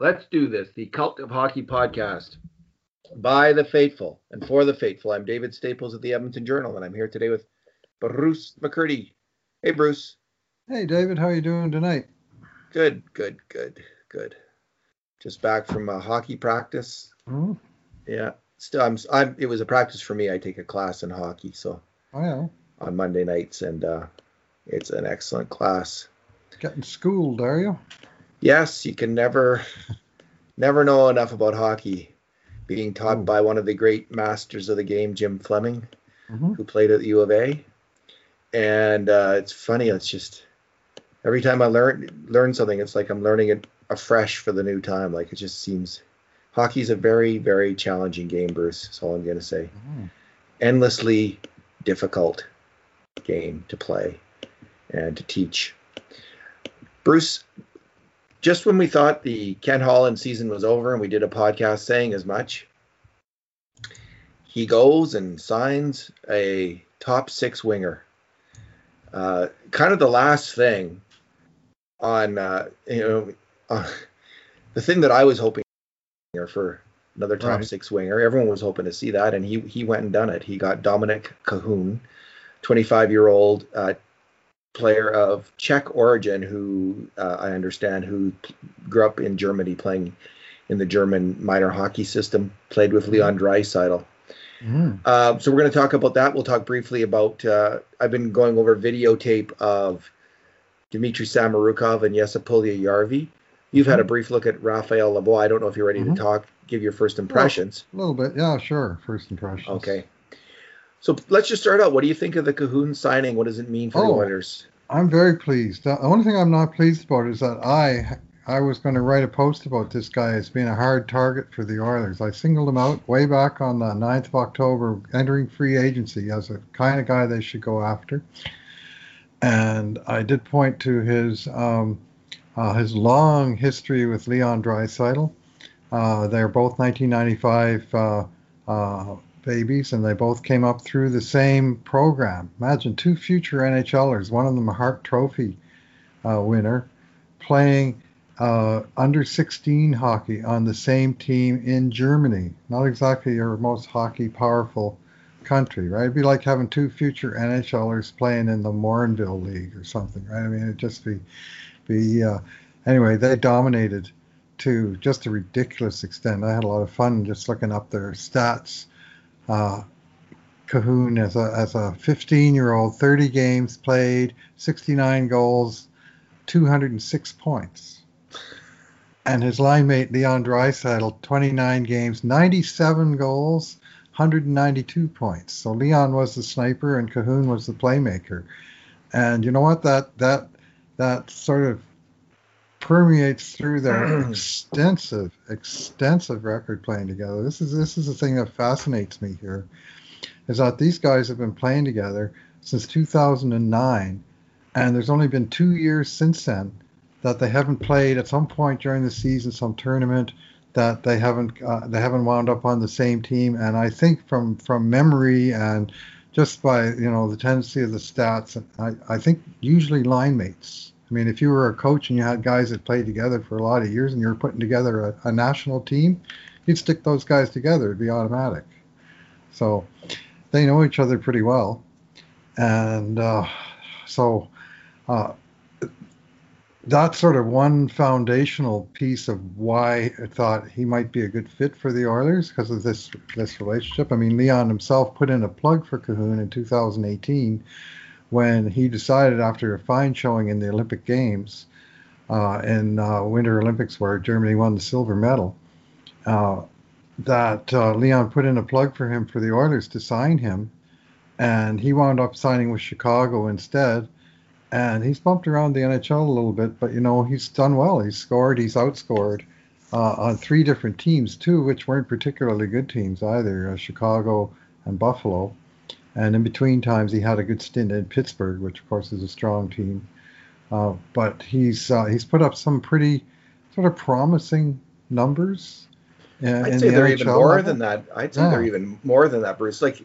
Let's do this. The Cult of Hockey podcast by the faithful and for the faithful. I'm David Staples of the Edmonton Journal, and I'm here today with Bruce McCurdy. Hey, Bruce. Hey, David. How are you doing tonight? Good, good, good, good. Just back from a hockey practice. Mm-hmm. Yeah. Still, I'm, I'm. It was a practice for me. I take a class in hockey, so Oh, yeah. on Monday nights, and uh, it's an excellent class. Getting schooled, are you? Yes, you can never, never know enough about hockey. Being taught Oh. by one of the great masters of the game, Jim Fleming, Mm-hmm. who played at the U of A. And uh, it's funny. It's just every time I learn learn something, it's like I'm learning it afresh for the new time. Like it just seems hockey's a very, very challenging game, Bruce. That's all I'm gonna say. Endlessly difficult game to play and to teach. Bruce, just when we thought the Ken Holland season was over and we did a podcast saying as much, he goes and signs a top six winger. Uh, kind of the last thing on, uh, you know, uh, the thing that I was hoping for another top Right. six winger. Everyone was hoping to see that, and he he went and done it. He got Dominik Kahun, 25 year old uh, player of Czech origin, who uh, I understand who grew up in Germany playing in the German minor hockey system, played with Leon Draisaitl. Mm-hmm. Uh, so we're going to talk about that. We'll talk briefly about. Uh, I've been going over videotape of Dmitry Samorukov and Jesse Yarvi. You've had a brief look at Raphael Lavoie. I don't know if you're ready Mhm. to talk. Give your first impressions. A little bit. Yeah, sure. First impressions. Okay. So let's just start out. What do you think of the Kahun signing? What does it mean for the Oh. Oilers? I'm very pleased. The only thing I'm not pleased about is that I I was going to write a post about this guy as being a hard target for the Oilers. I singled him out way back on the 9th of October, entering free agency as a kind of guy they should go after. And I did point to his um, uh, his long history with Leon Draisaitl. Uh, they're both 1995 uh, uh, babies, and they both came up through the same program. Imagine two future NHLers, one of them a Hart Trophy uh, winner, playing uh, under 16 hockey on the same team in Germany. Not exactly your most hockey powerful country, right? It'd be like having two future NHLers playing in the Morinville League or something, right? I mean, it'd just be, be uh, anyway, they dominated to just a ridiculous extent. I had a lot of fun just looking up their stats. Uh, Kahun as a as a 15 year old, 30 games played, 69 goals, 206 points. And his line mate Leon Draisaitl, 29 games, 97 goals, 192 points. So Leon was the sniper and Kahun was the playmaker. And you know what? That that that sort of permeates through their extensive, extensive record playing together. This is this is the thing that fascinates me here, is that these guys have been playing together since 2009, and there's only been two years since then that they haven't played at some point during the season some tournament that they haven't uh, they haven't wound up on the same team. And I think from from memory and just by you know the tendency of the stats, I, I think usually line mates. I mean, if you were a coach and you had guys that played together for a lot of years and you were putting together a, a national team, you'd stick those guys together. It'd be automatic. So they know each other pretty well. And uh, so uh, that's sort of one foundational piece of why I thought he might be a good fit for the Oilers because of this this relationship. I mean, Leon himself put in a plug for Kahun in 2018 when he decided after a fine showing in the Olympic Games uh, in uh, Winter Olympics where Germany won the silver medal. Uh, that uh, Leon put in a plug for him for the Oilers to sign him, and he wound up signing with Chicago instead. And he's bumped around the NHL a little bit, but you know he's done well. He's scored, he's outscored uh, on three different teams, two which weren't particularly good teams either, uh, Chicago and Buffalo. And in between times, he had a good stint in Pittsburgh, which of course is a strong team. Uh, but he's uh, he's put up some pretty sort of promising numbers. uh, I'd in say the they're NHL even more level. than that. I'd say Yeah. they're even more than that, Bruce. Like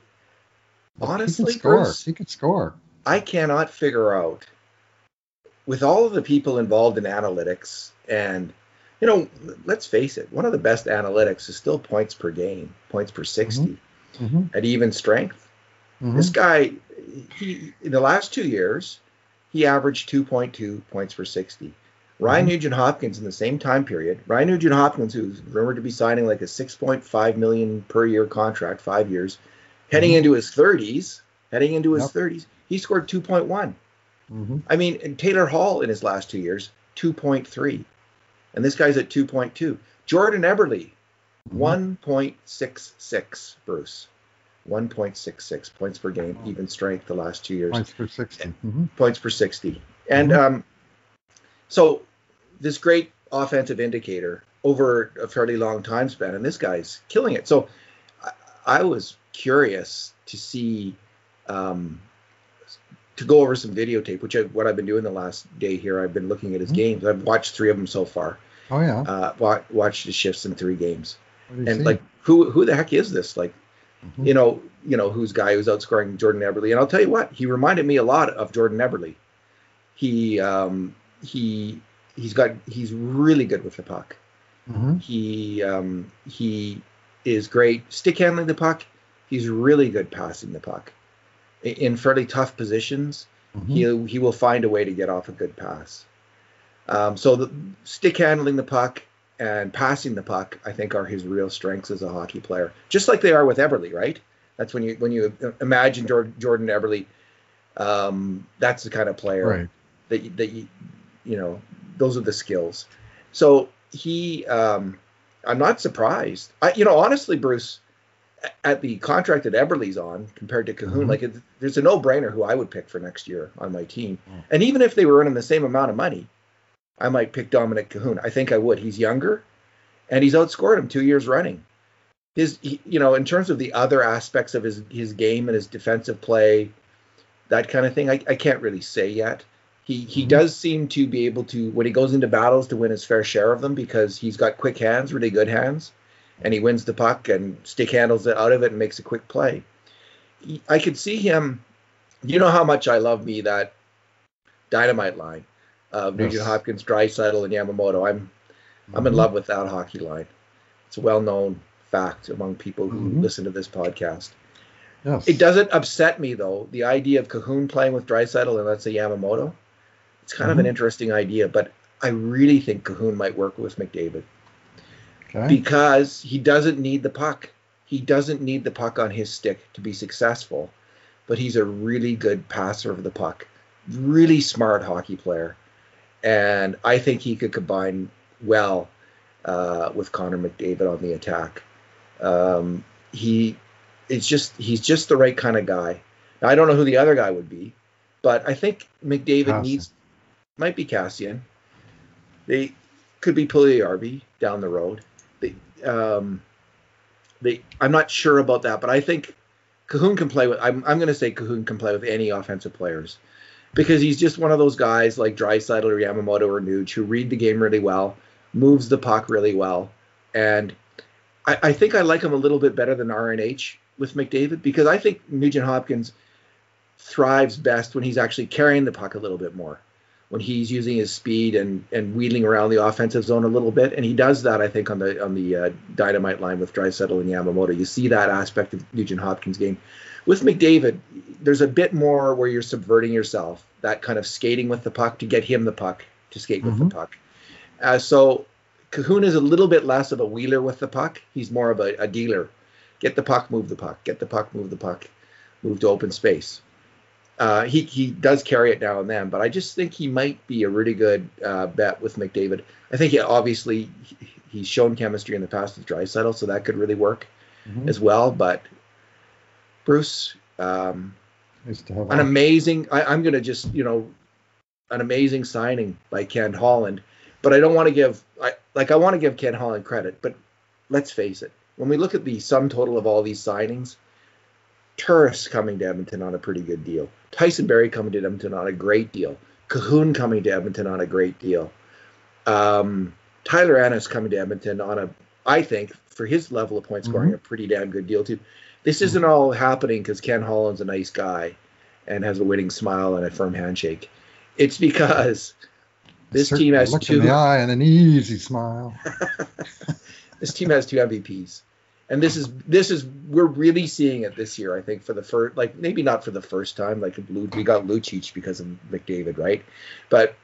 honestly, he can score. Bruce, He can score. I cannot figure out with all of the people involved in analytics and you know, let's face it, one of the best analytics is still points per game, points per 60 Mm-hmm. at even strength. Mhm. This guy, he in the last two years, he averaged 2.2 points per 60. Ryan Mhm. Nugent Hopkins in the same time period, Ryan Nugent Hopkins, who's rumored to be signing like a 6.5 million per year contract, five years, heading Mhm. into his 30s, heading into his Yep. 30s, he scored 2.1. Mhm. I mean, and Taylor Hall in his last two years, 2.3. And this guy's at 2.2. Jordan Eberle, Mhm. 1.66, Bruce. 1.66 points per game, even strength the last two years, Points per 60. Mhm. points per 60. And Mhm. um, so this great offensive indicator over a fairly long time span, and this guy's killing it. So I, I was curious to see, um, to go over some videotape, which I, what I've been doing the last day here. I've been looking at his Mhm. games. I've watched three of them so far. Oh, yeah. Uh, wa- watched his shifts in three games What do you and see? like who who the heck is this like Mhm. you know you know who's guy who's outscoring jordan eberle and i'll tell you what he reminded me a lot of jordan eberle he um he he's got he's really good with the puck Mhm. he um he is great stick handling the puck he's really good passing the puck in fairly tough positions Mhm. he he will find a way to get off a good pass. Um, so the stick handling the puck and passing the puck, I think, are his real strengths as a hockey player, just like they are with Eberle, right? That's when you when you imagine Jordan, Eberle, um, that's the kind of player Right. that you- that you you know those are the skills. So he, um, I'm not surprised. I you know honestly, Bruce, at the contract that Eberle's on compared to Kahun, Mhm. like it, there's a no-brainer who I would pick for next year on my team. Mm. And even if they were earning the same amount of money, I might pick Dominik Kahun. I think I would. He's younger, and he's outscored him two years running. His, he, you know, in terms of the other aspects of his his game and his defensive play, that kind of thing, I, I can't really say yet. He he Mhm. does seem to be able to when he goes into battles to win his fair share of them because he's got quick hands, really good hands, and he wins the puck and stick handles it out of it and makes a quick play. He- I could see him. You know how much I love me that dynamite line of Nugent Yes. Hopkins, Draisaitl, and Yamamoto. I'm I'm in Mhm. love with that hockey line. It's a well known fact among people who Mhm. listen to this podcast. Yes. It doesn't upset me though. The idea of Kahun playing with Draisaitl and let's say Yamamoto, it's kind of an Mhm. interesting idea, but I really think Kahun might work with McDavid Okay. because he doesn't need the puck. He doesn't need the puck on his stick to be successful, but he's a really good passer of the puck, really smart hockey player, and I think he could combine well uh, with Connor McDavid on the attack. Um, he, it's just he's just the right kind of guy. Now, I don't know who the other guy would be, but I think McDavid Kassian. needs might be Kassian. They could be Puljujarvi down the road. They, um, they, I'm not sure about that, but I think Kahun can play with. I'm, I'm going to say Kahun can play with any offensive players because he's just one of those guys like Draisaitl or Yamamoto or Nuge who read the game really well, moves the puck really well, and I, I think I like him a little bit better than RNH with McDavid because I think Nugent Hopkins thrives best when he's actually carrying the puck a little bit more when he's using his speed and and wheeling around the offensive zone a little bit, and he does that I think on the on the uh, dynamite line with Draisaitl and Yamamoto. You see that aspect of Nugent Hopkins' game. With McDavid, there's a bit more where you're subverting yourself, that kind of skating with the puck to get him the puck to skate with Mhm. the puck. Uh, so Kahun is a little bit less of a wheeler with the puck. He's more of a, a dealer. Get the puck, move the puck. Get the puck, move the puck. Move to open space. Uh, he he does carry it now and then, but I just think he might be a really good uh, bet with McDavid. I think he, obviously he- he's shown chemistry in the past with Draisaitl, so that could really work Mhm. as well. But Bruce, um, Nice to have an amazing. I, I'm going to just you know, an amazing signing by Ken Holland. But I don't want to give I, like I want to give Ken Holland credit. But let's face it, when we look at the sum total of all these signings, Turris coming to Edmonton on a pretty good deal. Tyson Barrie coming to Edmonton on a great deal. Kahun coming to Edmonton on a great deal. Um, Tyler Ennis coming to Edmonton on a, I think, for his level of point scoring, Mhm. a pretty damn good deal too. This hmm. isn't all happening because Ken Holland's a nice guy and has a winning smile and a firm handshake. It's because This team has look two. in the eye and an easy smile. this team has two MVPs, and this is this is we're really seeing it this year. I think for the first, like maybe not for the first time. Like we got Lucic because of McDavid, right? But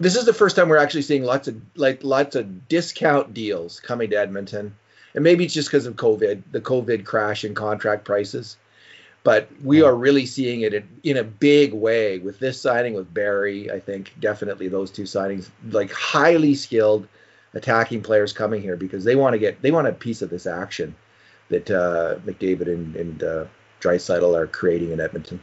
this is the first time we're actually seeing lots of like lots of discount deals coming to Edmonton, and maybe it's just because of COVID, the COVID crash in contract prices. But we are really seeing it in, in a big way with this signing with Barrie. I think definitely those two signings, like highly skilled attacking players coming here because they want to get they want a piece of this action that uh, McDavid and, and uh, Draisaitl are creating in Edmonton.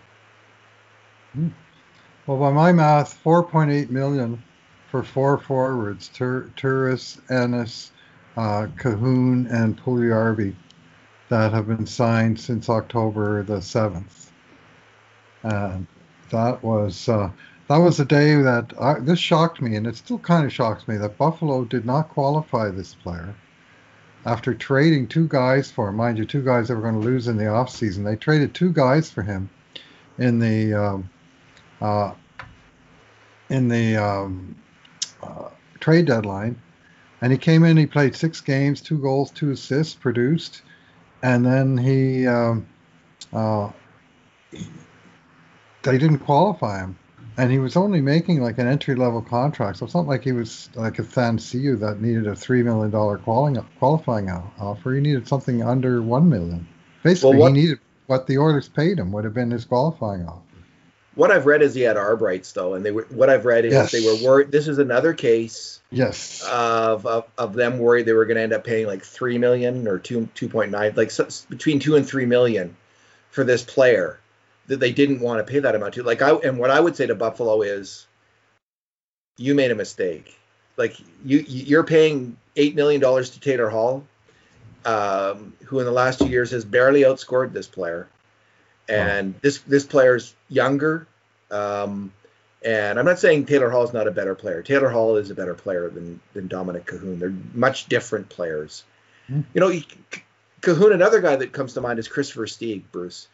Well, by my math, 4.8 million for four forwards: Tur- Turris, Ennis, uh, Kahun, and Puljujarvi that have been signed since October the 7th. And that was uh, that was a day that I, this shocked me, and it still kind of shocks me that Buffalo did not qualify this player after trading two guys for him. Mind you, two guys that were going to lose in the offseason. They traded two guys for him in the um, uh, in the um, uh, trade deadline, and he came in. He played six games, two goals, two assists, produced, and then he um, uh, they didn't qualify him, and he was only making like an entry level contract. So it's not like he was like a Athanasiou that needed a three million dollar qualifying offer. He needed something under one million. Basically, well, what, he needed what the Oilers paid him would have been his qualifying offer. What I've read is he had arb rights though, and they were what I've read is yes. they were worried. This is another case. Yes. Of, of, of them worried they were going to end up paying like three million or two two point nine, like so, between two and three million for this player that they didn't want to pay that amount to. Like I and what I would say to Buffalo is, you made a mistake. Like you you're paying eight million dollars to Taylor Hall, um, who in the last two years has barely outscored this player, and wow. this this player's younger. Um, and I'm not saying Taylor Hall is not a better player. Taylor Hall is a better player than than Dominik Kahun. They're much different players. Mm. You know, Kahun. Another guy that comes to mind is Christopher Versteeg, Bruce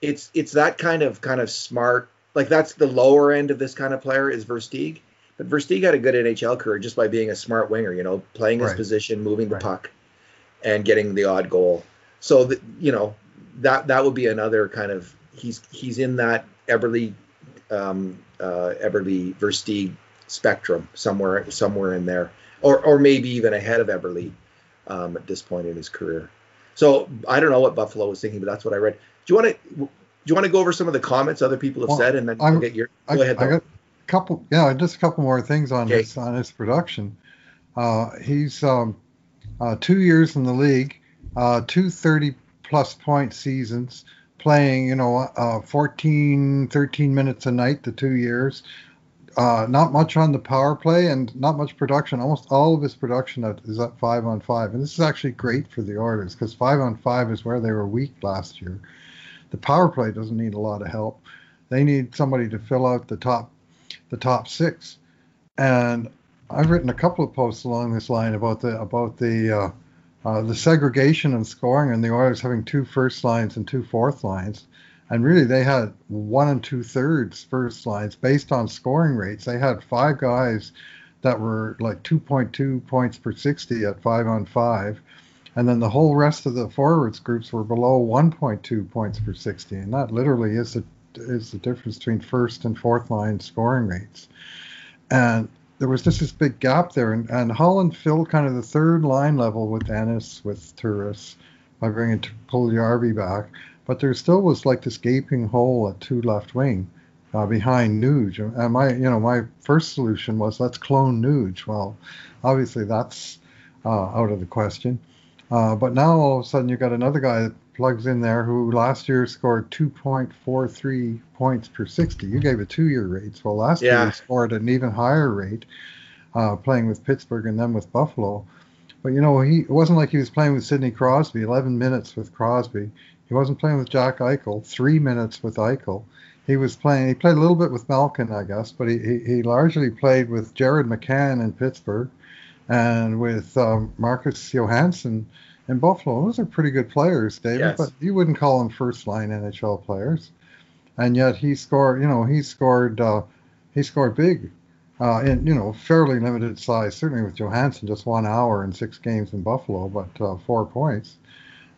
it's it's that kind of kind of smart like that's the lower end of this kind of player is Versteeg. But Versteeg had a good NHL career just by being a smart winger, you know, playing his right. position, moving the right. puck, and getting the odd goal. So that you know that that would be another kind of he's he's in that Eberle um, uh, Eberle Versteeg spectrum somewhere somewhere in there, or or maybe even ahead of Eberle um, at this point in his career. So I don't know what Buffalo was thinking, but that's what I read. Do you want to do you want to go over some of the comments other people have well, said, and then we'll get your go ahead. I got a couple, yeah, just a couple more things on okay. his on his production. Uh, he's um, uh, two years in the league, uh, two 30 plus point seasons, playing you know uh, 14, 13 minutes a night the two years. Uh, not much on the power play and not much production. Almost all of his production is at five on five, and this is actually great for the Oilers because five on five is where they were weak last year. The power play doesn't need a lot of help. They need somebody to fill out the top the top six. And I've written a couple of posts along this line about the about the uh, uh, the segregation in scoring and the Oilers having two first lines and two fourth lines. And really, they had one and two thirds first lines based on scoring rates. They had five guys that were like 2.2 points per 60 at five on five, and then the whole rest of the forwards groups were below 1.2 points per 60, and that literally is the is the difference between first and fourth line scoring rates. And there was just this big gap there, and, and Holland filled kind of the third line level with Ennis, with Turris, by bringing Puljujarvi back. But there still was like this gaping hole at two left wing uh, behind Nuge. And my, you know, my first solution was let's clone Nuge. Well, obviously that's uh, out of the question. Uh, but now all of a sudden you've got another guy that plugs in there who last year scored 2.43 points per 60. You gave a two-year rate. Well, last yeah. year he scored an even higher rate, uh, playing with Pittsburgh and then with Buffalo. But you know, he it wasn't like he was playing with Sidney Crosby, 11 minutes with Crosby. He wasn't playing with Jack Eichel, three minutes with Eichel. He was playing. He played a little bit with Malkin, I guess, but he, he, he largely played with Jared McCann in Pittsburgh and with um, Marcus Johansson in Buffalo. Those are pretty good players, David, yes. but you wouldn't call them first line NHL players. And yet he scored, you know, he scored, uh, he scored big uh, in you know fairly limited size. Certainly with Johansson, just one hour and six games in Buffalo, but uh, four points,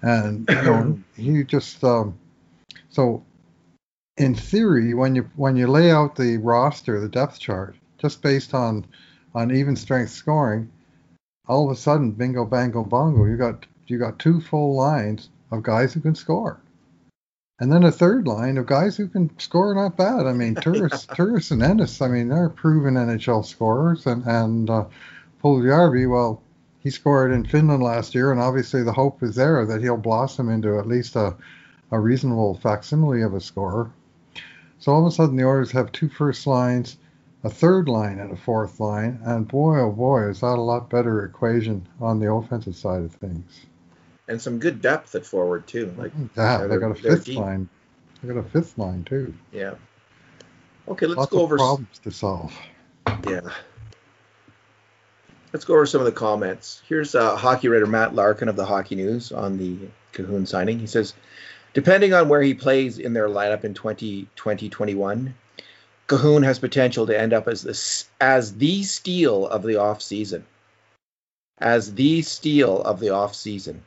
and you know he just um, so in theory when you when you lay out the roster, the depth chart, just based on on even strength scoring, all of a sudden, bingo, bango, bongo, you got you got two full lines of guys who can score. And then a third line of guys who can score not bad. I mean, Turris, Turris and Ennis, I mean, they're proven NHL scorers. And, and uh, Puljujarvi, well, he scored in Finland last year, and obviously the hope is there that he'll blossom into at least a, a reasonable facsimile of a scorer. So all of a sudden, the Oilers have two first lines, a third line, and a fourth line, and boy, oh boy, is that a lot better equation on the offensive side of things and some good depth at forward too. Like yeah, they got a fifth line. They got a fifth line too. Yeah. Okay, let's Lots go over problems to solve. Yeah. Let's go over some of the comments. Here's uh, hockey writer Matt Larkin of the Hockey News on the Kahun signing. He says, depending on where he plays in their lineup in 2020 21, Kahun has potential to end up as the, as the steal of the off season. As the steal of the off season.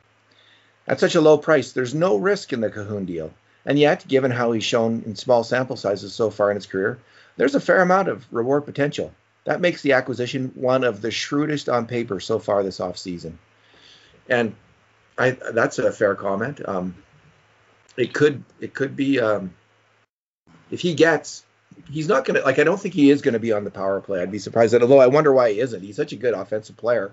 At such a low price, there's no risk in the Kahun deal. And yet, given how he's shown in small sample sizes so far in his career, there's a fair amount of reward potential. That makes the acquisition one of the shrewdest on paper so far this offseason. And I, that's a fair comment. Um, it could it could be um, if he gets he's not gonna like I don't think he is gonna be on the power play. I'd be surprised that although I wonder why he isn't. He's such a good offensive player.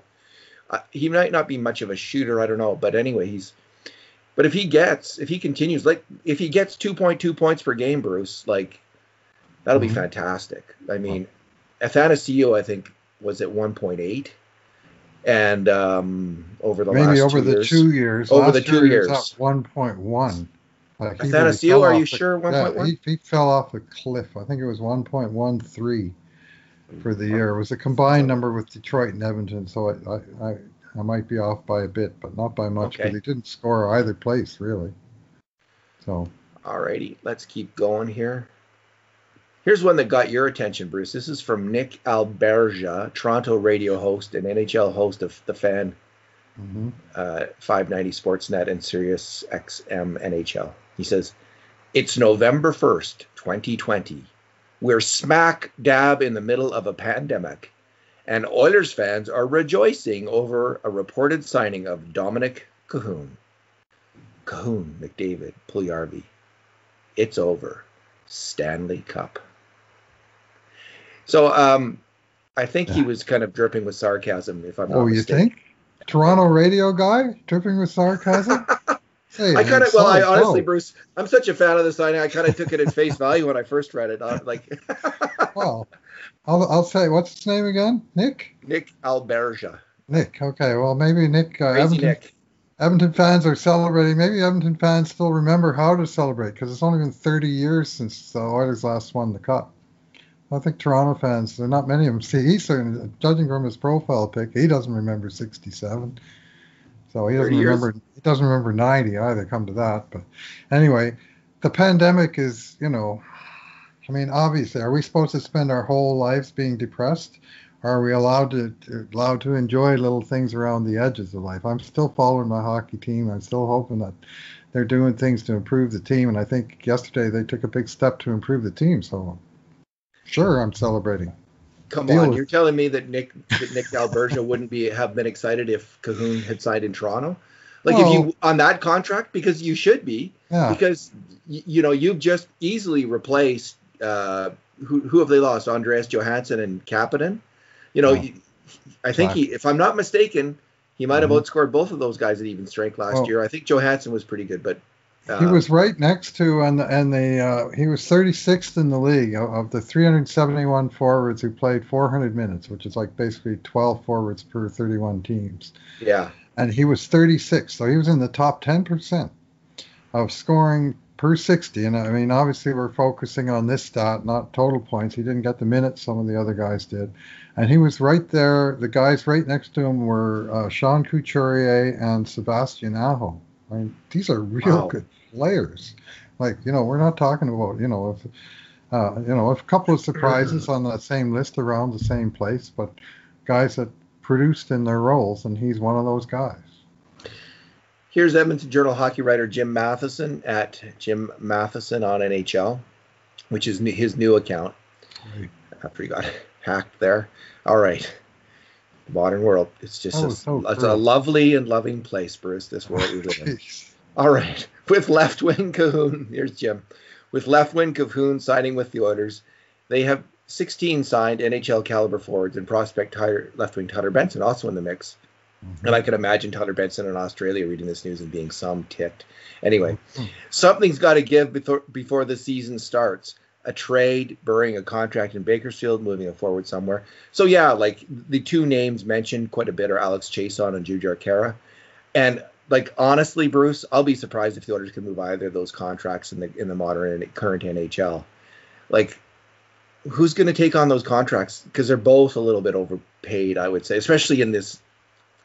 Uh, he might not be much of a shooter. I don't know, but anyway, he's but if he gets, if he continues, like if he gets 2.2 points per game, Bruce, like that'll mm-hmm. be fantastic. I mean, Athanasiou, I think, was at 1.8, and um, over the last maybe over the years, two years, over the two years, 1.1. Like Athanasiou, really are you the, sure? 1.1? He, he fell off the cliff. I think it was 1.13 for the year. It was a combined number with Detroit and Edmonton, so I, I, I might be off by a bit, but not by much because Okay. he didn't score either place really. So Alrighty, let's keep going here. Here's one that got your attention, Bruce. This is from Nick Alberga, Toronto radio host and NHL host of The Fan, mhm. uh, 590 Sportsnet and Sirius XM NHL. He says, It's November 1st, 2020. We're smack dab in the middle of a pandemic, and Oilers fans are rejoicing over a reported signing of Dominik Kahun. Kahun, McDavid, Puljujarvi. It's over. Stanley Cup. So um, I think he was kind of dripping with sarcasm, if I'm not oh, you mistaken. think Toronto radio guy dripping with sarcasm? Hey, I kind of, well, I honestly. Bruce, I'm such a fan of the signing. I kind of took it at face value when I first read it. Uh, like Well, I'll, I'll say, what's his name again? Nick? Nick Alberga, Nick. Okay, well, maybe Nick. Uh, crazy Edmonton, Nick. Edmonton fans are celebrating. Maybe Edmonton fans still remember how to celebrate because it's only been 30 years since the Oilers last won the cup. I think Toronto fans, there are not many of them. See, he's certainly, judging from his profile pic, he doesn't remember 67. So he doesn't 30 years? remember. He doesn't remember 90 either. Come to that, but anyway, the pandemic is, you know, I mean, obviously, are we supposed to spend our whole lives being depressed? Or are we allowed to, to allowed to enjoy little things around the edges of life? I'm still following my hockey team. I'm still hoping that they're doing things to improve the team, and I think yesterday they took a big step to improve the team. So, sure, I'm celebrating. Come Deal on, with- you're telling me that Nick that Nick Alberga wouldn't be have been excited if Kahun had signed in Toronto? Like if you on that contract because you should be Yeah, because y- you know you've just easily replaced uh, who who have they lost Andreas Johansson and Kapanen. You know, Yeah. I think he if I'm not mistaken he might have Mhm. outscored both of those guys at even strength last Well- year. I think Johansson was pretty good, but he was right next to and the, and the uh, he was 36th in the league of, of the 371 forwards who played 400 minutes, which is like basically 12 forwards per 31 teams. yeah and he was 36, so he was in the top 10% of scoring per 60. And I mean, obviously, we're focusing on this stat, not total points. He didn't get the minutes some of the other guys did, and he was right there. The guys right next to him were uh, Sean Couturier and Sebastian Aho. I mean, these are real Wow. good players. Like, you know, we're not talking about, you know, if uh, you know, a couple of surprises on that same list around the same place, but guys that produced in their roles, and he's one of those guys. Here's Edmonton Journal hockey writer Jim Matheson at Jim Matheson on NHL, which is his new account. Right. After he got hacked there. All right. Modern world. It's just oh, a, so it's a lovely and loving place, Bruce. This world we live in. All right. With left wing Kahun, here's Jim. With left wing Kahun signing with the Oilers, they have 16 signed NHL caliber forwards and prospect left wing Tyler Benson also in the mix. Mm-hmm. And I could imagine Tyler Benson in Australia reading this news and being some ticked. Anyway, mm-hmm. something's got to give before, before the season starts. A trade, burying a contract in Bakersfield, moving it forward somewhere. So yeah, like the two names mentioned quite a bit are Alex Chiasson and Jujhar Khaira. And like honestly, Bruce, I'll be surprised if the Oilers can move either of those contracts in the in the modern and current NHL. Like, who's going to take on those contracts? Because they're both a little bit overpaid, I would say, especially in this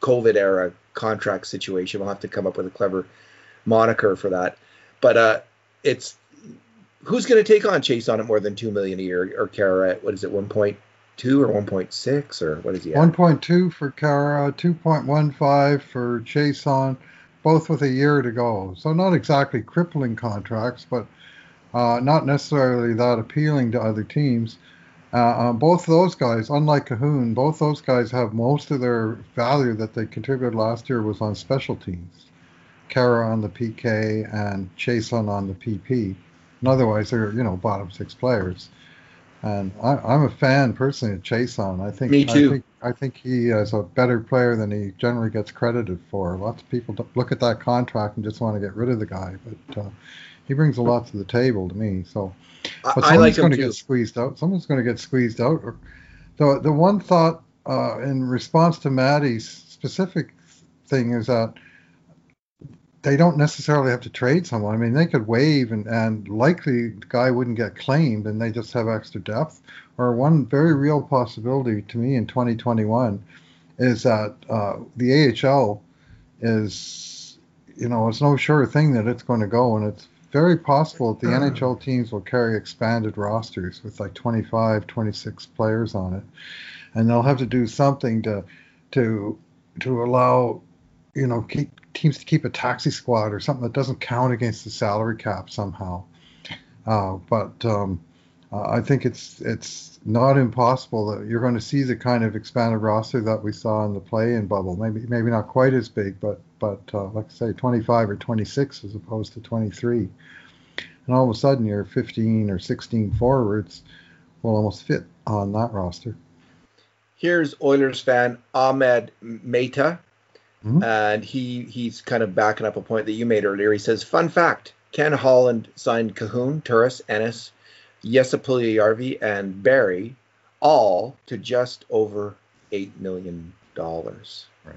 COVID era contract situation. We'll have to come up with a clever moniker for that. But uh, it's who's going to take on Chiasson at more than two million a year, or Khaira at what is it, one point two or one point six, or what is he? One point two for Khaira, two point one five for Chiasson, both with a year to go. So not exactly crippling contracts, but uh, not necessarily that appealing to other teams. Uh, uh, both those guys, unlike Kahun, both those guys have most of their value that they contributed last year was on special teams. Khaira on the PK and Chiasson on the PP. And otherwise, they're you know bottom six players. And I, am a fan personally of Chiasson. I think me too. I think, I think he is a better player than he generally gets credited for. Lots of people look at that contract and just want to get rid of the guy, but uh, he brings a lot to the table to me. So, but I someone's like going to get squeezed out. Someone's going to get squeezed out. The the one thought uh, in response to Maddie's specific thing is that they don't necessarily have to trade someone. I mean, they could waive and, and likely the guy wouldn't get claimed and they just have extra depth. Or one very real possibility to me in 2021 is that uh, the AHL is, you know, it's no sure thing that it's going to go. And it's very possible that the mm. NHL teams will carry expanded rosters with like 25, 26 players on it. And they'll have to do something to, to, to allow, you know, keep teams to keep a taxi squad or something that doesn't count against the salary cap somehow. Uh, but um, uh, I think it's it's not impossible that you're going to see the kind of expanded roster that we saw in the play-in bubble. Maybe maybe not quite as big, but but uh, like I say, 25 or 26 as opposed to 23. And all of a sudden, your 15 or 16 forwards will almost fit on that roster. Here's Oilers fan Ahmed Mehta Mm-hmm. And he he's kind of backing up a point that you made earlier. He says, "Fun fact: Ken Holland signed Kahun, Turris, Ennis, Jesse Puljujarvi, and Barry, all to just over eight million dollars. Right.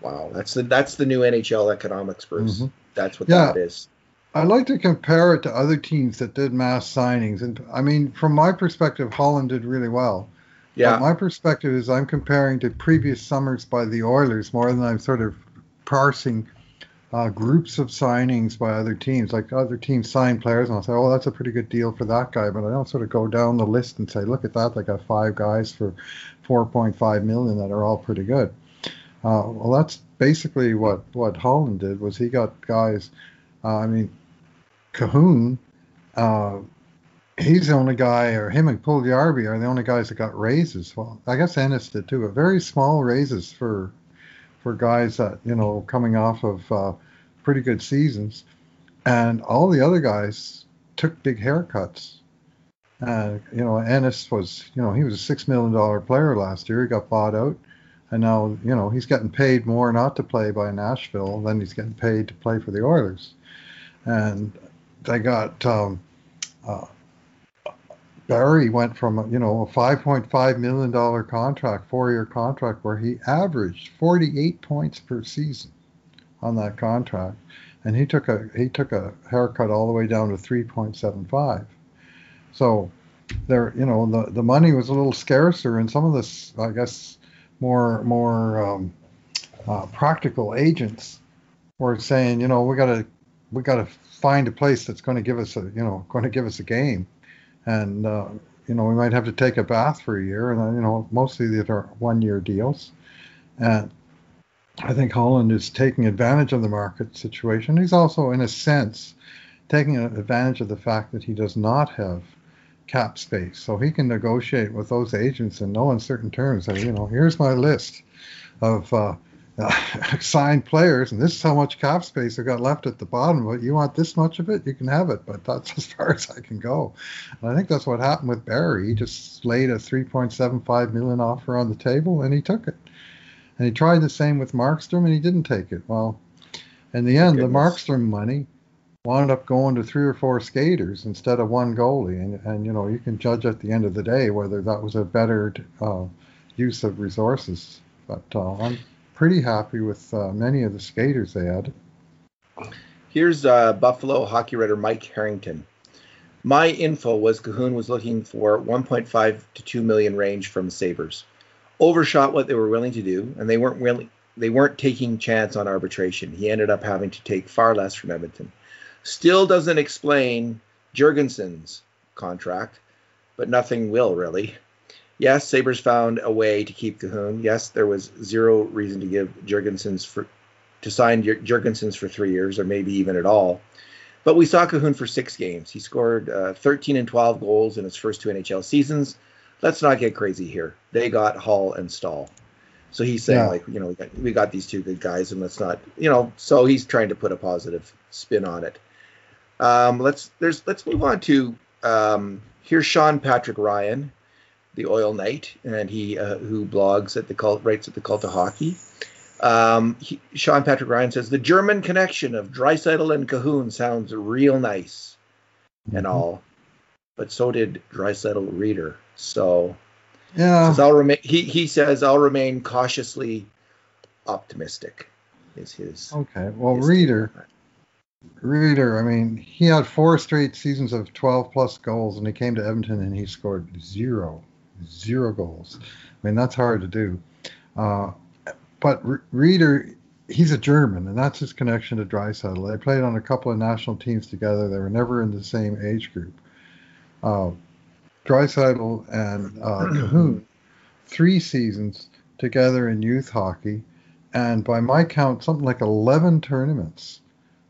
Wow, that's the that's the new NHL economics, Bruce. Mm-hmm. That's what yeah. that is. I like to compare it to other teams that did mass signings, and I mean, from my perspective, Holland did really well. Yeah. But my perspective is I'm comparing to previous summers by the Oilers more than I'm sort of parsing uh, groups of signings by other teams. Like other teams sign players, and I'll say, oh, that's a pretty good deal for that guy. But I don't sort of go down the list and say, look at that, they got five guys for 4.5 million that are all pretty good. Uh, well, that's basically what what Holland did. Was he got guys? Uh, I mean, Kahun uh, he's the only guy, or him and Puljujarvi are the only guys that got raises. Well, I guess Ennis did too, but very small raises for for guys that you know coming off of uh, pretty good seasons, and all the other guys took big haircuts. And you know, Ennis was you know he was a six million dollar player last year. He got bought out, and now you know he's getting paid more not to play by Nashville than he's getting paid to play for the Oilers, and they got. Um, uh, Barrie went from you know a 5.5 million dollar contract, four year contract, where he averaged 48 points per season on that contract, and he took a he took a haircut all the way down to 3.75. So there, you know, the the money was a little scarcer, and some of this, I guess, more more um, uh, practical agents were saying, you know, we got to we got to find a place that's going to give us a you know going to give us a game and uh, you know we might have to take a bath for a year, and you know mostly these are one-year deals, and I think Holland is taking advantage of the market situation. He's also, in a sense, taking advantage of the fact that he does not have cap space, so he can negotiate with those agents in no uncertain terms. That you know, here's my list of uh, uh, signed players, and this is how much cap space I got left at the bottom. But you want this much of it, you can have it, but that's as far as I can go. And I think that's what happened with Barrie. He just laid a 3.75 million offer on the table, and he took it. And he tried the same with Markstrom, and he didn't take it. Well, in the end, the Markstrom money wound up going to three or four skaters instead of one goalie, and and you know you can judge at the end of the day whether that was a better uh, use of resources. But uh, I'm pretty happy with uh, many of the skaters they had. Here's uh, Buffalo hockey writer Mike Harrington. My info was Kahun was looking for 1.5 to 2 million range from Sabres. Overshot what they were willing to do, and they weren't really they weren't taking chance on arbitration. He ended up having to take far less from Edmonton. Still doesn't explain Girgensons' contract, but nothing will really. Yes, Sabres found a way to keep Kahun. Yes, there was zero reason to give Girgensons for to sign Girgensons for three years or maybe even at all. But we saw Kahun for six games. He scored uh, 13 and 12 goals in his first two NHL seasons. Let's not get crazy here. They got Hall and Staal. So he's saying yeah. like, you know, we got, we got these two good guys, and let's not, you know. So he's trying to put a positive spin on it. Um, let's there's let's move on to um, here's Sean Patrick Ryan the Oil Knight, and he uh, who blogs at the cult writes at the Cult of Hockey. Um, he, Sean Patrick Ryan says the German connection of Draisaitl and Kahun sounds real nice mm-hmm. and all, but so did Draisaitl Rieder. So yeah, says, I'll remain. He he says I'll remain cautiously optimistic. Is his okay? Well, his Rieder. Rieder, I mean, he had four straight seasons of 12 plus goals, and he came to Edmonton and he scored zero zero goals. I mean, that's hard to do. Uh, but Rieder, he's a German, and that's his connection to Draisaitl. They played on a couple of national teams together. They were never in the same age group. Uh, Draisaitl and uh, Kahun, three seasons together in youth hockey, and by my count, something like 11 tournaments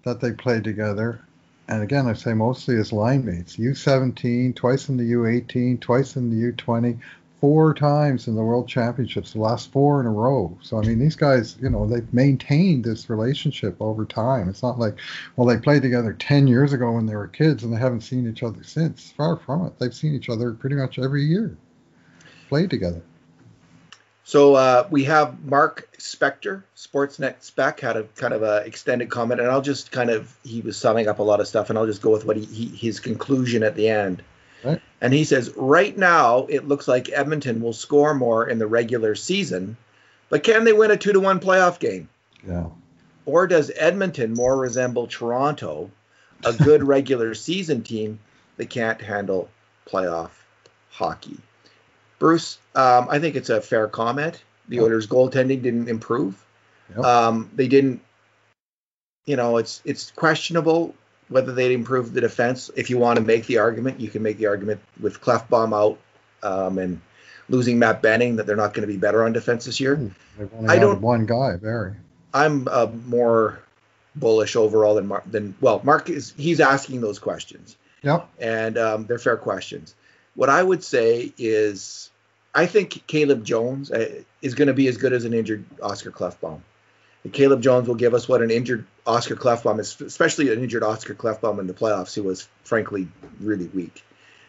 that they played together and again, I say mostly as line mates. U17, twice in the U18, twice in the U20, four times in the World Championships, the last four in a row. So I mean, these guys, you know, they've maintained this relationship over time. It's not like, well, they played together 10 years ago when they were kids and they haven't seen each other since. Far from it. They've seen each other pretty much every year, played together. So uh, we have Mark Spector, Sportsnet Spec, had a kind of a extended comment, and I'll just kind of he was summing up a lot of stuff, and I'll just go with what he, he his conclusion at the end. Right. And he says, right now it looks like Edmonton will score more in the regular season, but can they win a two to one playoff game? Yeah. Or does Edmonton more resemble Toronto, a good regular season team that can't handle playoff hockey? Bruce, um, I think it's a fair comment. The Oilers' goaltending didn't improve. Yep. Um, they didn't. You know, it's it's questionable whether they'd improve the defense. If you want to make the argument, you can make the argument with Klefbom out um, and losing Matt Benning that they're not going to be better on defense this year. I don't. One guy, very. I'm uh, more bullish overall than Mark. Than well, Mark is he's asking those questions. Yep. And um, they're fair questions. What I would say is, I think Caleb Jones uh, is going to be as good as an injured Oscar Klefbom. And Caleb Jones will give us what an injured Oscar Klefbom is, especially an injured Oscar Klefbom in the playoffs, who was frankly really weak.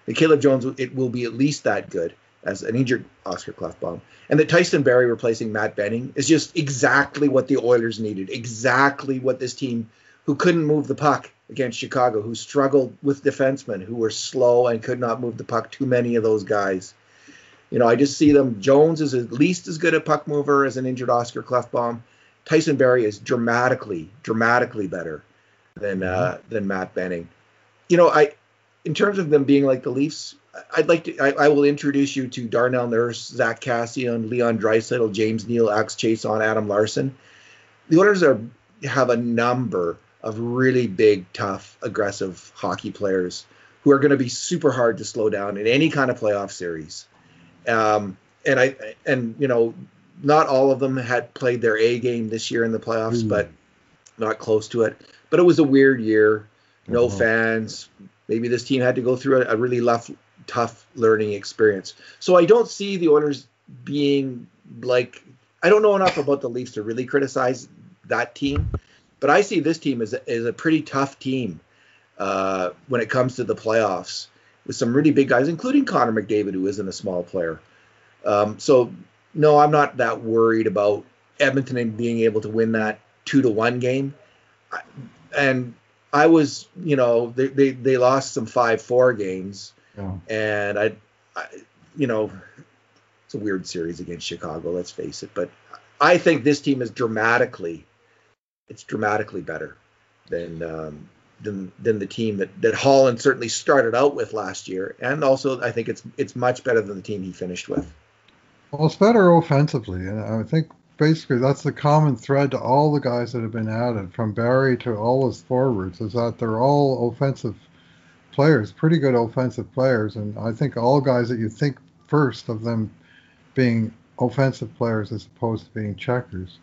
And Caleb Jones, it will be at least that good as an injured Oscar Klefbom. And that Tyson Barrie replacing Matt Benning is just exactly what the Oilers needed, exactly what this team, who couldn't move the puck, against Chicago, who struggled with defensemen who were slow and could not move the puck. Too many of those guys. You know, I just see them. Jones is at least as good a puck mover as an injured Oscar Klefbom. Tyson Barrie is dramatically, dramatically better than uh, mm-hmm. than Matt Benning. You know, I in terms of them being like the Leafs, I'd like to. I, I will introduce you to Darnell Nurse, Zach Kassian, Leon Draisaitl, James Neal, Alex Chiasson Adam Larsson. The Oilers are have a number of really big, tough, aggressive hockey players who are going to be super hard to slow down in any kind of playoff series. Um, and I and you know, not all of them had played their A game this year in the playoffs, mm. but not close to it. But it was a weird year. No uh-huh. fans. Maybe this team had to go through a, a really tough, tough learning experience. So I don't see the Oilers being like I don't know enough about the Leafs to really criticize that team, but I see this team as a, as a pretty tough team uh, when it comes to the playoffs with some really big guys, including Connor McDavid, who isn't a small player. Um, so no, I'm not that worried about Edmonton being able to win that two to one game. And I was, you know, they they, they lost some five four games, yeah. and I, I, you know, it's a weird series against Chicago. Let's face it, but I think this team is dramatically, it's dramatically better than um, than than the team that that Holland certainly started out with last year, and also I think it's it's much better than the team he finished with. Well, it's better offensively, and I think basically that's the common thread to all the guys that have been added, from Barrie to all his forwards, is that they're all offensive players, pretty good offensive players, and I think all guys that you think first of them being offensive players as opposed to being checkers.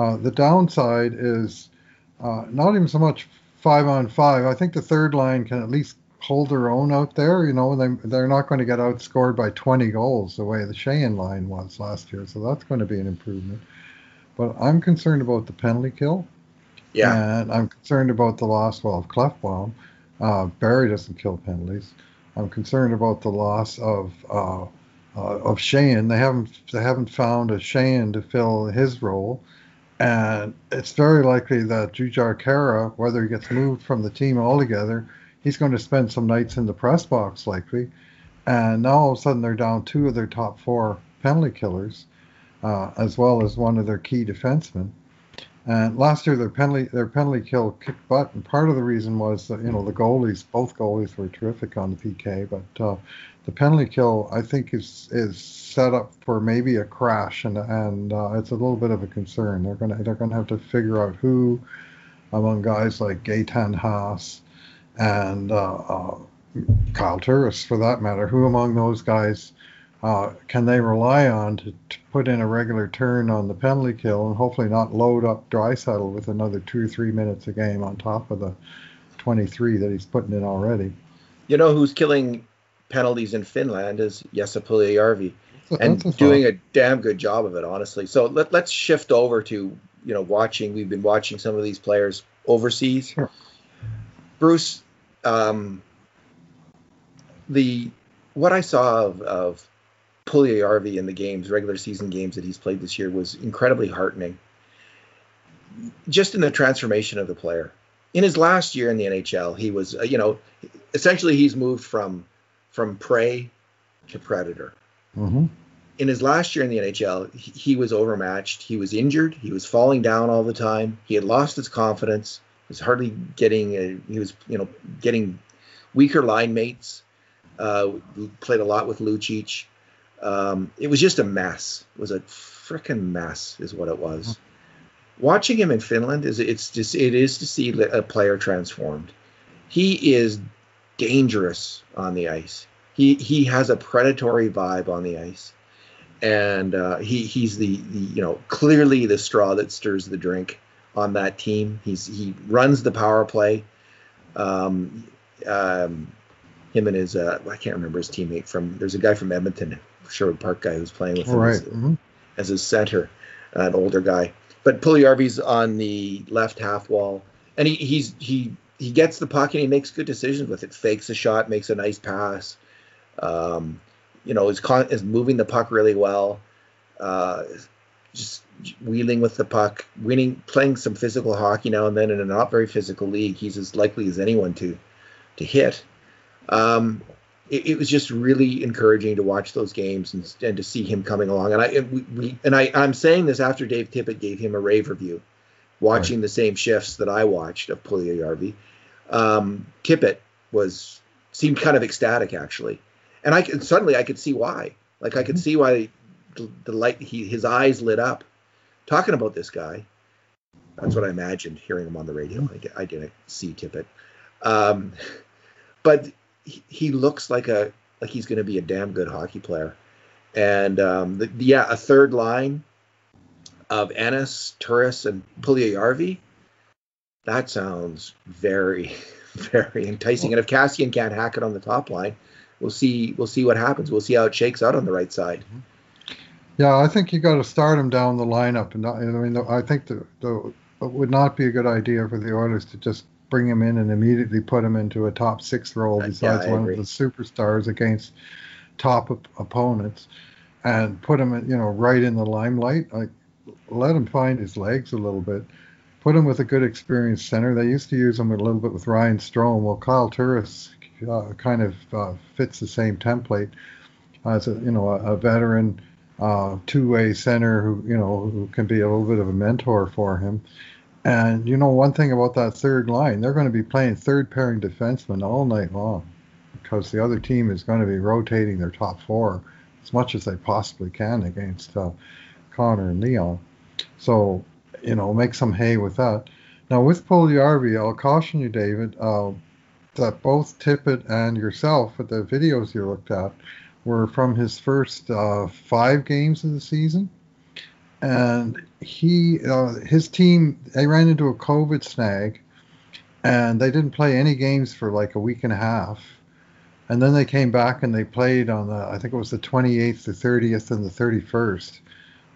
Uh, the downside is uh, not even so much five on five. I think the third line can at least hold their own out there. You know, they they're not going to get outscored by 20 goals the way the Sheahan line was last year. So that's going to be an improvement. But I'm concerned about the penalty kill. Yeah. And I'm concerned about the loss well of Klefbom. Uh, Barrie doesn't kill penalties. I'm concerned about the loss of uh, uh, of Sheahan. They haven't they haven't found a Sheahan to fill his role, and it's very likely that Jujhar Khaira, whether he gets moved from the team altogether, he's going to spend some nights in the press box likely. And now all of a sudden they're down two of their top four penalty killers, uh, as well as one of their key defensemen. And last year their penalty their penalty kill kicked butt, and part of the reason was that you know the goalies, both goalies were terrific on the PK, but uh, the penalty kill I think is is set up for maybe a crash, and and uh, it's a little bit of a concern. They're gonna they're gonna have to figure out who among guys like Gaetan Haas and uh, uh, Kyle Turris, for that matter, who among those guys uh, can they rely on to, to, put in a regular turn on the penalty kill and hopefully not load up Draisaitl with another two or three minutes a game on top of the 23 that he's putting in already. You know who's killing penalties in Finland is Jesse Puljujärvi, and doing a damn good job of it, honestly. So let, let's shift over to you know watching. We've been watching some of these players overseas. Sure. Bruce, um, the what I saw of, of Puljujärvi in the games, regular season games that he's played this year, was incredibly heartening. Just in the transformation of the player. In his last year in the NHL, he was, uh, you know, essentially he's moved from from prey to predator. Mm-hmm. In his last year in the NHL, he, he was overmatched. He was injured. He was falling down all the time. He had lost his confidence. He was hardly getting. A, he was, you know, getting weaker line mates. Uh, played a lot with Lucic. Um, it was just a mess. It was a freaking mess, is what it was. Mm-hmm. Watching him in Finland is it's just it is to see a player transformed. He is dangerous on the ice. He he has a predatory vibe on the ice, and uh, he he's the, the you know clearly the straw that stirs the drink on that team. He's he runs the power play. Um, um, him and his uh, I can't remember his teammate from. There's a guy from Edmonton, Sherwood Park guy who's playing with him right. as, mm-hmm. as his center, an older guy. But Pulley Puljujärvi's on the left half wall, and he he's he he gets the puck and he makes good decisions with it. Fakes a shot, makes a nice pass. Um, you know, is con- is moving the puck really well. Uh, just wheeling with the puck, winning, playing some physical hockey now and then in a not very physical league. He's as likely as anyone to to hit. Um, it, it, was just really encouraging to watch those games and, and to see him coming along. And I and we, and I I'm saying this after Dave Tippett gave him a rave review, watching right. the same shifts that I watched of Puljujärvi um, Tippett was seemed kind of ecstatic actually, and I could, suddenly I could see why. Like I could mm-hmm. see why the, the light he his eyes lit up talking about this guy. That's what I imagined hearing him on the radio. I, I didn't see Tippett, um, but he, he looks like a like he's going to be a damn good hockey player. And um, the, yeah, a third line of Ennis, Turris, and Puljujarvi. That sounds very, very enticing. And if Kassian can't hack it on the top line, we'll see. We'll see what happens. We'll see how it shakes out on the right side. Yeah, I think you got to start him down the lineup, and I mean, I think the, the it would not be a good idea for the Oilers to just bring him in and immediately put him into a top six role uh, besides yeah, one agree. of the superstars against top op- opponents, and put him, you know, right in the limelight. Like, let him find his legs a little bit. Put him with a good experienced center. They used to use him a little bit with Ryan Strome. Well, Kyle Turris uh, kind of uh, fits the same template as a you know a, a veteran uh, two-way center who you know who can be a little bit of a mentor for him. And you know one thing about that third line, they're going to be playing third pairing defensemen all night long because the other team is going to be rotating their top four as much as they possibly can against uh, Connor and Leon. So you know make some hay with that. Now with Puljujarvi, I'll caution you, David, uh, that both Tippett and yourself, with the videos you looked at, were from his first uh, five games of the season, and he uh, his team they ran into a COVID snag, and they didn't play any games for like a week and a half, and then they came back and they played on the I think it was the 28th, the 30th, and the 31st,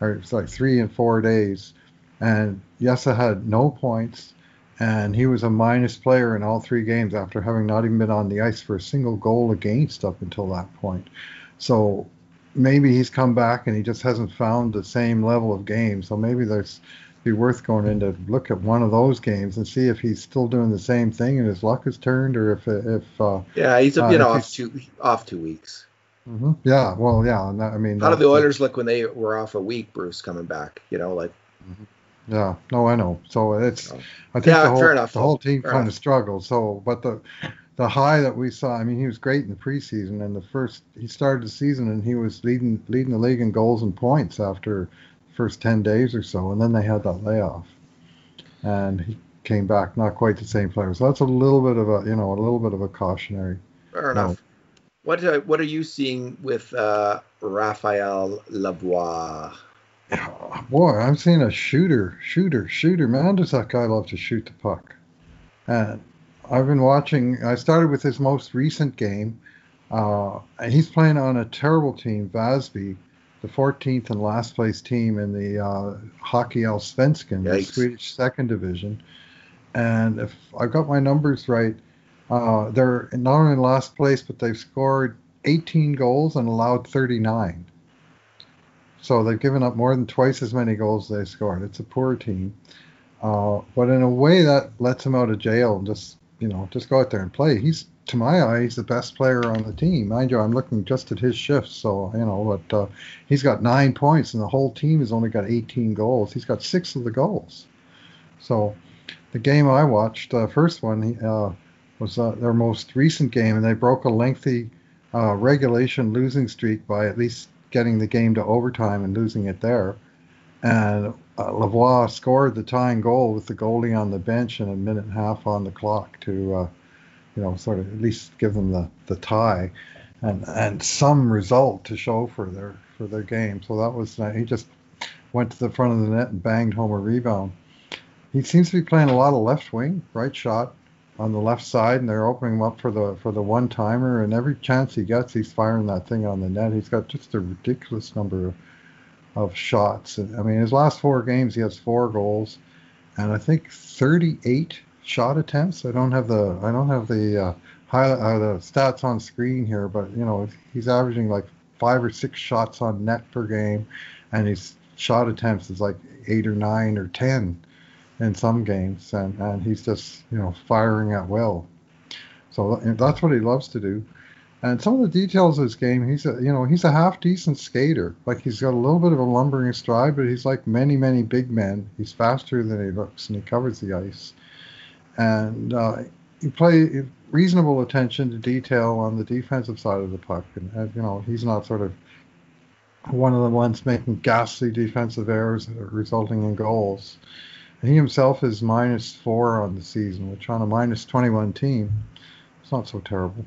or it's like three and four days, and Jesse had no points. And he was a minus player in all three games after having not even been on the ice for a single goal against up until that point. So maybe he's come back and he just hasn't found the same level of game. So maybe there's be worth going in to look at one of those games and see if he's still doing the same thing and his luck has turned, or if if uh, yeah he's been uh, off two off two weeks. Mm-hmm. Yeah, well, yeah. I mean, how did the Oilers look when they were off a week? Bruce coming back, you know, like. Mm-hmm. Yeah, no, I know. So it's, I think yeah, the whole enough, the whole team kind enough. of struggled. So, but the the high that we saw. I mean, he was great in the preseason, and the first he started the season and he was leading leading the league in goals and points after first ten days or so, and then they had that layoff, and he came back not quite the same player. So that's a little bit of a you know a little bit of a cautionary. Fair enough. Note. What uh, what are you seeing with uh, Raphael Lavoie? boy, I'm seeing a shooter, shooter, shooter. Man, does that guy love to shoot the puck? And I've been watching. I started with his most recent game. Uh, he's playing on a terrible team, Vasby, the 14th and last place team in the uh, Hockey Allsvenskan, the Swedish second division. And if I got my numbers right, uh, they're not only in last place, but they've scored 18 goals and allowed 39. So they've given up more than twice as many goals as they scored. It's a poor team. Uh, but in a way, that lets him out of jail and just you know, just go out there and play. He's, to my eye, he's the best player on the team. Mind you, I'm looking just at his shifts, so you know, but uh, he's got nine points, and the whole team has only got 18 goals. He's got six of the goals. So, the game I watched, the uh, first one, uh, was uh, their most recent game, and they broke a lengthy uh, regulation losing streak by at least getting the game to overtime and losing it there. And uh, Lavoie scored the tying goal with the goalie on the bench and a minute and a half on the clock to, uh, you know, sort of at least give them the, the tie and and some result to show for their for their game. So that was uh, he just went to the front of the net and banged home a rebound. He seems to be playing a lot of left wing, right shot on the left side, and they're opening him up for the for the one timer. And every chance he gets, he's firing that thing on the net. He's got just a ridiculous number of of shots. I mean, his last four games, he has four goals, and I think 38 shot attempts. I don't have the I don't have the uh, uh, the stats on screen here, but you know he's averaging like five or six shots on net per game, and his shot attempts is like eight or nine or ten in some games, and and he's just you know firing at will. So that's what he loves to do. And some of the details of his game, he's a you know he's a half decent skater. Like he's got a little bit of a lumbering stride, but he's like many many big men. He's faster than he looks, and he covers the ice. And uh, he play reasonable attention to detail on the defensive side of the puck, and, and you know he's not sort of one of the ones making ghastly defensive errors that are resulting in goals. And he himself is minus four on the season, which on a minus 21 team, it's not so terrible.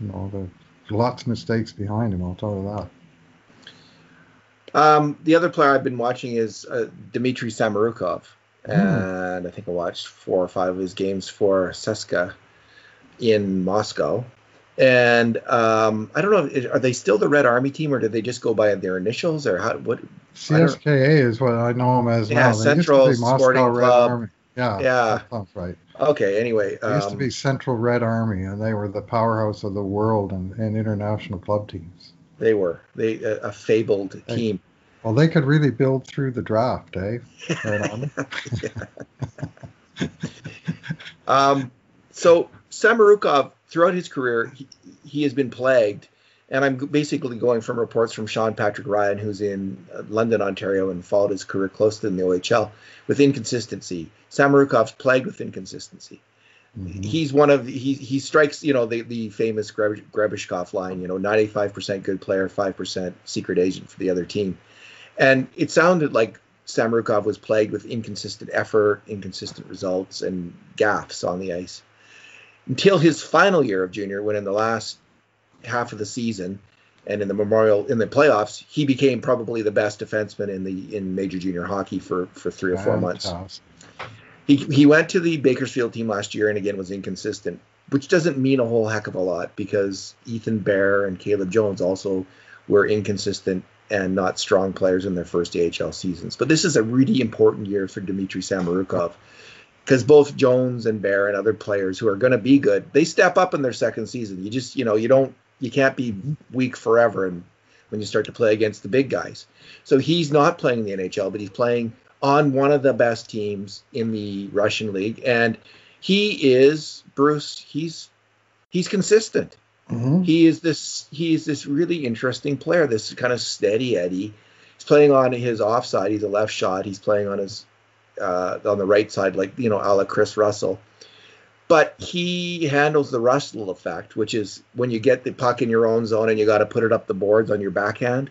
You know, there's lots of mistakes behind him. I'll tell you that. Um, the other player I've been watching is uh, Dmitry Samorukov, mm. and I think I watched four or five of his games for CSKA in Moscow. And um, I don't know, are they still the Red Army team, or did they just go by their initials, or how? What? CSKA is what I know them as now. yeah, now. Central Sporting Red Club. Army. Yeah, yeah, sounds right. Okay. Anyway, um, it used to be um, Central Red Army, and they were the powerhouse of the world and, and international club teams. They were they a, a fabled they, team. Well, they could really build through the draft, eh? Right um, so Samorukov, throughout his career, he, he, has been plagued, and I'm basically going from reports from Sean Patrick Ryan, who's in uh, London, Ontario, and followed his career closely in the OHL, with inconsistency. Samorukov's plagued with inconsistency. Mm-hmm. He's one of he he strikes you know the the famous Grebeshkov line you know 95% good player 5% secret agent for the other team, and it sounded like Samorukov was plagued with inconsistent effort, inconsistent results, and gaffes on the ice until his final year of junior, when in the last half of the season and in the Memorial in the playoffs, he became probably the best defenseman in the in major junior hockey for for three or four months. He he went to the Bakersfield team last year and again was inconsistent, which doesn't mean a whole heck of a lot because Ethan Bear and Caleb Jones also were inconsistent and not strong players in their first AHL seasons. But this is a really important year for Dmitry Samorukov because both Jones and Bear and other players who are going to be good, they step up in their second season. You just, you know, you don't, you can't be weak forever and when you start to play against the big guys. So he's not playing in the NHL, but he's playing on one of the best teams in the Russian league, and he is Bruce. He's he's consistent. Mm-hmm. He is this he is this really interesting player. This kind of steady Eddie. He's playing on his offside. He's a left shot. He's playing on his uh, on the right side, like you know, a la Chris Russell. But he handles the Russell effect, which is when you get the puck in your own zone and you got to put it up the boards on your backhand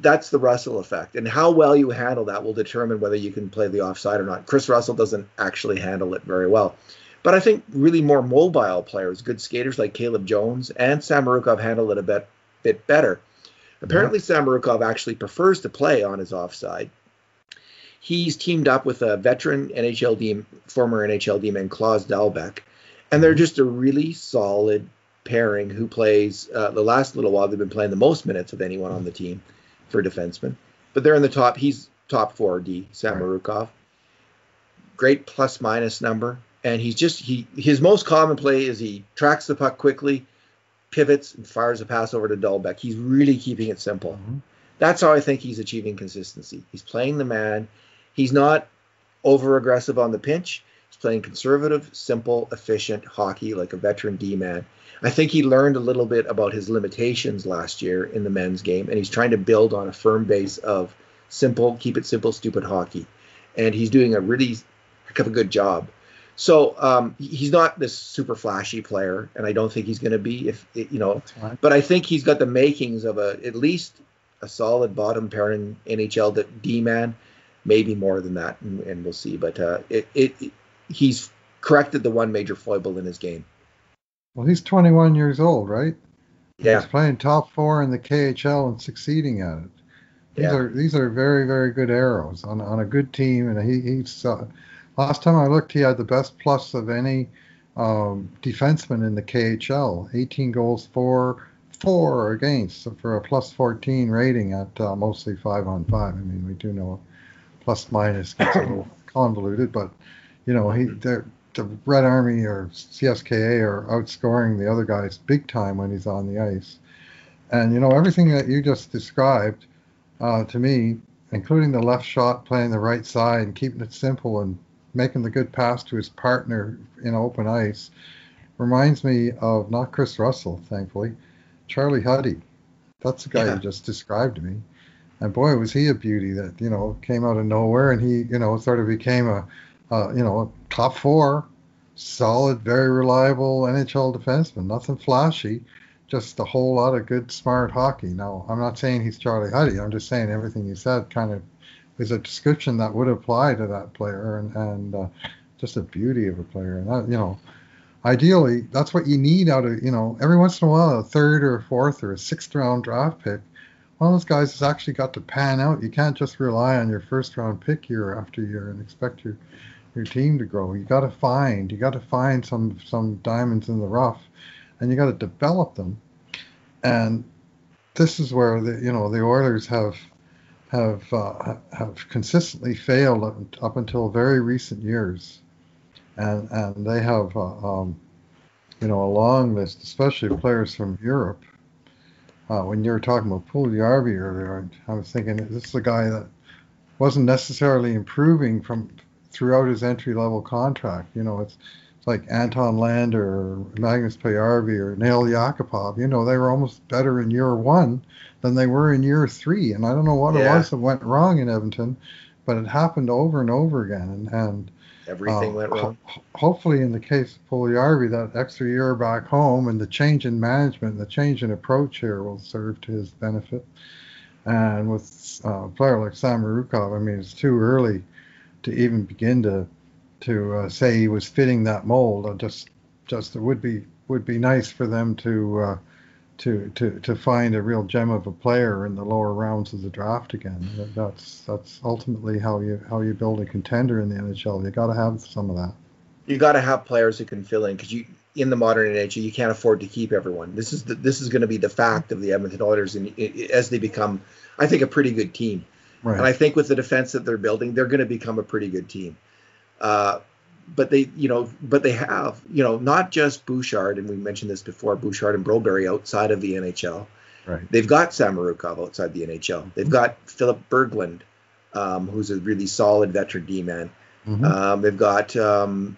that's the Russell effect. And how well you handle that will determine whether you can play the offside or not. Chris Russell doesn't actually handle it very well. But I think really more mobile players, good skaters like Caleb Jones and Samorukov handle it a bit bit better. Apparently, yeah. Samorukov actually prefers to play on his offside. He's teamed up with a veteran NHL D, former NHL D-man Klas Dahlbeck, and they're just a really solid pairing who plays. Uh, the last little while, they've been playing the most minutes of anyone on the team for defenseman. But they're in the top. He's top four D. Samorukov. Great plus minus number, and he's just he his most common play is he tracks the puck quickly, pivots and fires a pass over to Dalbec. He's really keeping it simple. Mm-hmm. That's how I think he's achieving consistency. He's playing the man. He's not over aggressive on the pinch. He's playing conservative, simple, efficient hockey like a veteran D man. I think he learned a little bit about his limitations last year in the men's game, and he's trying to build on a firm base of simple, keep it simple, stupid hockey. And he's doing a really heck of a good job. So um, he's not this super flashy player, and I don't think he's going to be. If you know, right. but I think he's got the makings of a at least a solid bottom pairing NHL D man, maybe more than that, and, and we'll see. But uh, it, it, it he's corrected the one major foible in his game. Well, he's 21 years old, right? Yeah. He's playing top four in the KHL and succeeding at it. These yeah. are these are very very good arrows on on a good team, and he he's uh, last time I looked, he had the best plus of any um, defenseman in the KHL. 18 goals, four four against for a plus 14 rating at uh, mostly five on five. I mean, we do know plus minus gets a little convoluted, but you know he the Red Army or CSKA are outscoring the other guys big time when he's on the ice. And you know everything that you just described uh, to me, including the left shot, playing the right side, and keeping it simple and making the good pass to his partner in open ice, reminds me of not Chris Russell, thankfully, Charlie Huddy. That's the guy yeah. you just described to me. And boy, was he a beauty that you know came out of nowhere, and he you know sort of became a uh, you know, top four, solid, very reliable NHL defenseman. Nothing flashy, just a whole lot of good, smart hockey. Now, I'm not saying he's Charlie Huddy. I'm just saying everything you said kind of is a description that would apply to that player, and, and uh, just a beauty of a player. And that, you know, ideally, that's what you need out of, you know, every once in a while, a third or a fourth or a sixth round draft pick. One of those guys has actually got to pan out. You can't just rely on your first round pick year after year and expect your your team to grow. You got to find, you got to find some some diamonds in the rough, and you got to develop them. And this is where the you know the Oilers have have uh, have consistently failed up, until very recent years and and they have uh, um, you know a long list, especially players from Europe. Uh, when you were talking about Puljujarvi earlier, I was thinking this is a guy that wasn't necessarily improving from throughout his entry level contract. You know, it's it's like Anton Lander or Magnus Paajarvi or Nail Yakupov. You know, they were almost better in year one than they were in year three. And I don't know what yeah. it was that went wrong in Edmonton, but it happened over and over again. And, and Everything uh, went wrong. Ho- hopefully, in the case of Puljujarvi, that extra year back home and the change in management, the change in approach here will serve to his benefit. And with uh, a player like Samorukov, I mean, it's too early to even begin to to uh, say he was fitting that mold. I just just it would be would be nice for them to uh, to to to find a real gem of a player in the lower rounds of the draft again. That's that's ultimately how you how you build a contender in the NHL. You got to have some of that. You got to have players who can fill in because you in the modern NHL you can't afford to keep everyone. This is the, this is going to be the fact of the Edmonton Oilers and as they become, I think, a pretty good team. Right. And I think with the defense that they're building, they're going to become a pretty good team. Uh, but they, you know, but they have, you know, not just Bouchard, and we mentioned this before, Bouchard and Broberg outside of the NHL. Right. They've got Samorukov outside the NHL. They've got Filip Berglund, um, who's a really solid veteran D-man. Mm-hmm. Um, they've got um,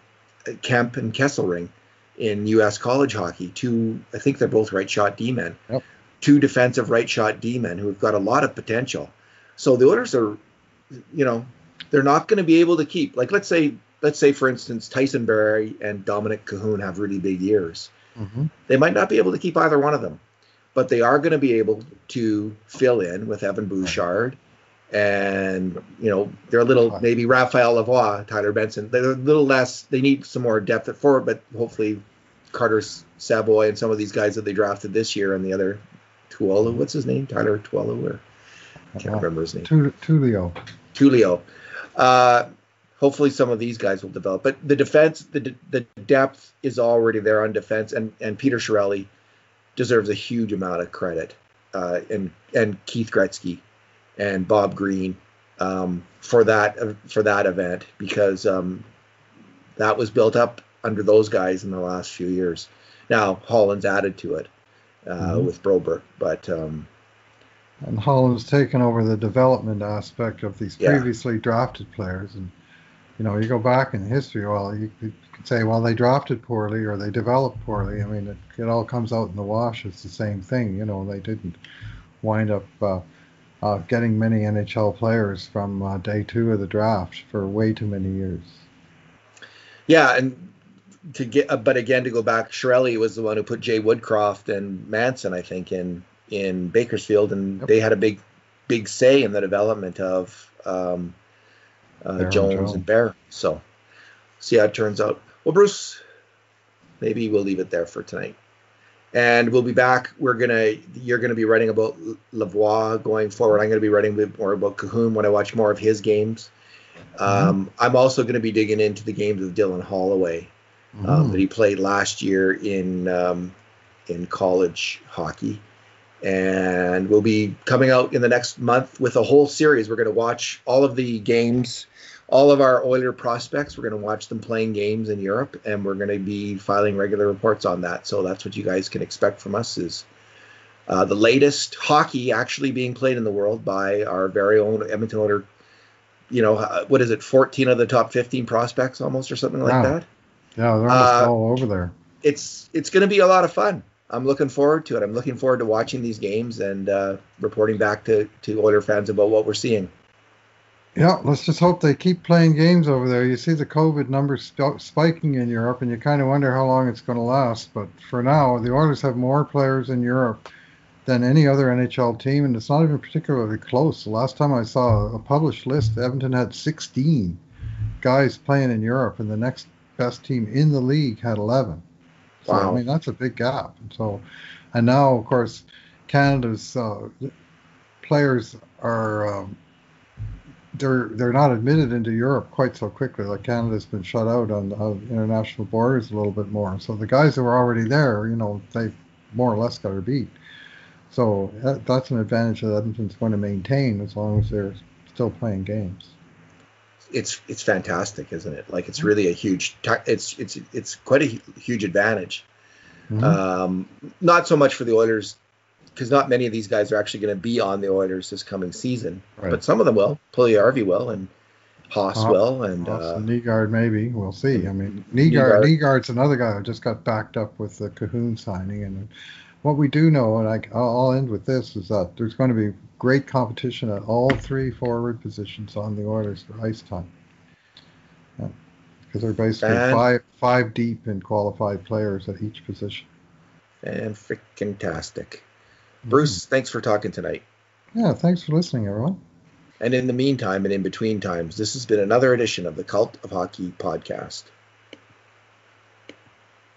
Kemp and Kesselring in U.S. college hockey. Two, I think they're both right shot D-men. Yep. Two defensive right shot D-men who've got a lot of potential. So the Oilers are, you know, they're not going to be able to keep like let's say let's say, for instance, Tyson Barrie and Dominik Kahun have really big years. Mm-hmm. They might not be able to keep either one of them, but they are going to be able to fill in with Evan Bouchard. And, you know, they're a little, maybe Raphael Lavoie, Tyler Benson. They're a little less, they need some more depth at forward, but hopefully Carter Savoie and some of these guys that they drafted this year and the other Tuolo, what's his name? Tyler Tuolo, or I can't uh, remember his name. Tullio. Tullio. Uh, hopefully some of these guys will develop. But the defense, the the depth is already there on defense, and and Peter Chiarelli deserves a huge amount of credit, uh, and and Keith Gretzky and Bob Green um, for that for that event because um, that was built up under those guys in the last few years. Now Holland's added to it uh, mm-hmm. with Broberg, but. Um, and Holland's taken over the development aspect of these previously yeah. drafted players, and you know, you go back in history, well, you, you could say, well, they drafted poorly or they developed poorly. I mean, it, it all comes out in the wash. It's the same thing. You know, they didn't wind up uh, uh, getting many NHL players from uh, day two of the draft for way too many years. Yeah, and to get, uh, but again, to go back, Chiarelli was the one who put Jay Woodcroft and Manson, I think, in in Bakersfield, and yep. they had a big, big say in the development of. Um, uh, Jones and Bear. So see how it turns out. Well, Bruce, maybe we'll leave it there for tonight. And we'll be back. We're gonna you're gonna be writing about Lavoie going forward. I'm gonna be writing a bit more about Kahun when I watch more of his games. Um, mm-hmm. I'm also going to be digging into the games of Dylan Holloway um, mm. that he played last year in um, in college hockey and we'll be coming out in the next month with a whole series. We're going to watch all of the games, all of our Oiler prospects. We're going to watch them playing games in Europe, and we're going to be filing regular reports on that. So that's what you guys can expect from us is uh, the latest hockey actually being played in the world by our very own Edmonton Oiler. You know, uh, what is it? 14 of the top 15 prospects, almost, or something like that. Yeah, they're almost uh, all over there. It's it's going to be a lot of fun. I'm looking forward to it. I'm looking forward to watching these games and uh, reporting back to, to Oiler fans about what we're seeing. Yeah, let's just hope they keep playing games over there. You see the COVID numbers sp- spiking in Europe, and you kind of wonder how long it's going to last. But for now, the Oilers have more players in Europe than any other NHL team, and it's not even particularly close. The last time I saw a published list, Edmonton had 16 guys playing in Europe, and the next best team in the league had 11. So Wow. I mean that's a big gap. And so, and now of course, Canada's uh, players are um, they're they're not admitted into Europe quite so quickly. Like Canada's been shut out on, on international borders a little bit more. So the guys that were already there, you know, they've more or less got to beat. So that, that's an advantage that Edmonton's going to maintain as long as they're still playing games. It's it's fantastic, isn't it? Like it's really a huge. It's it's it's quite a huge advantage. Mhm. Um, not so much for the Oilers, because not many of these guys are actually going to be on the Oilers this coming season. Right. But some of them will. Puljujarvi will, and Haas Uh, will, and Also, uh, Nygaard maybe we'll see. I mean, Nygaard, Nygaard. Nygaard's another guy who just got backed up with the Kahun signing, and what we do know, and I, I'll I'll end with this, is that there's going to be great competition at all three forward positions on the Oilers for ice time. Because they're basically And- five five deep in qualified players at each position. and freaking tastic. Bruce, mm-hmm. thanks for talking tonight. Yeah, thanks for listening, everyone. And in the meantime and in between times, this has been another edition of the Cult of Hockey podcast.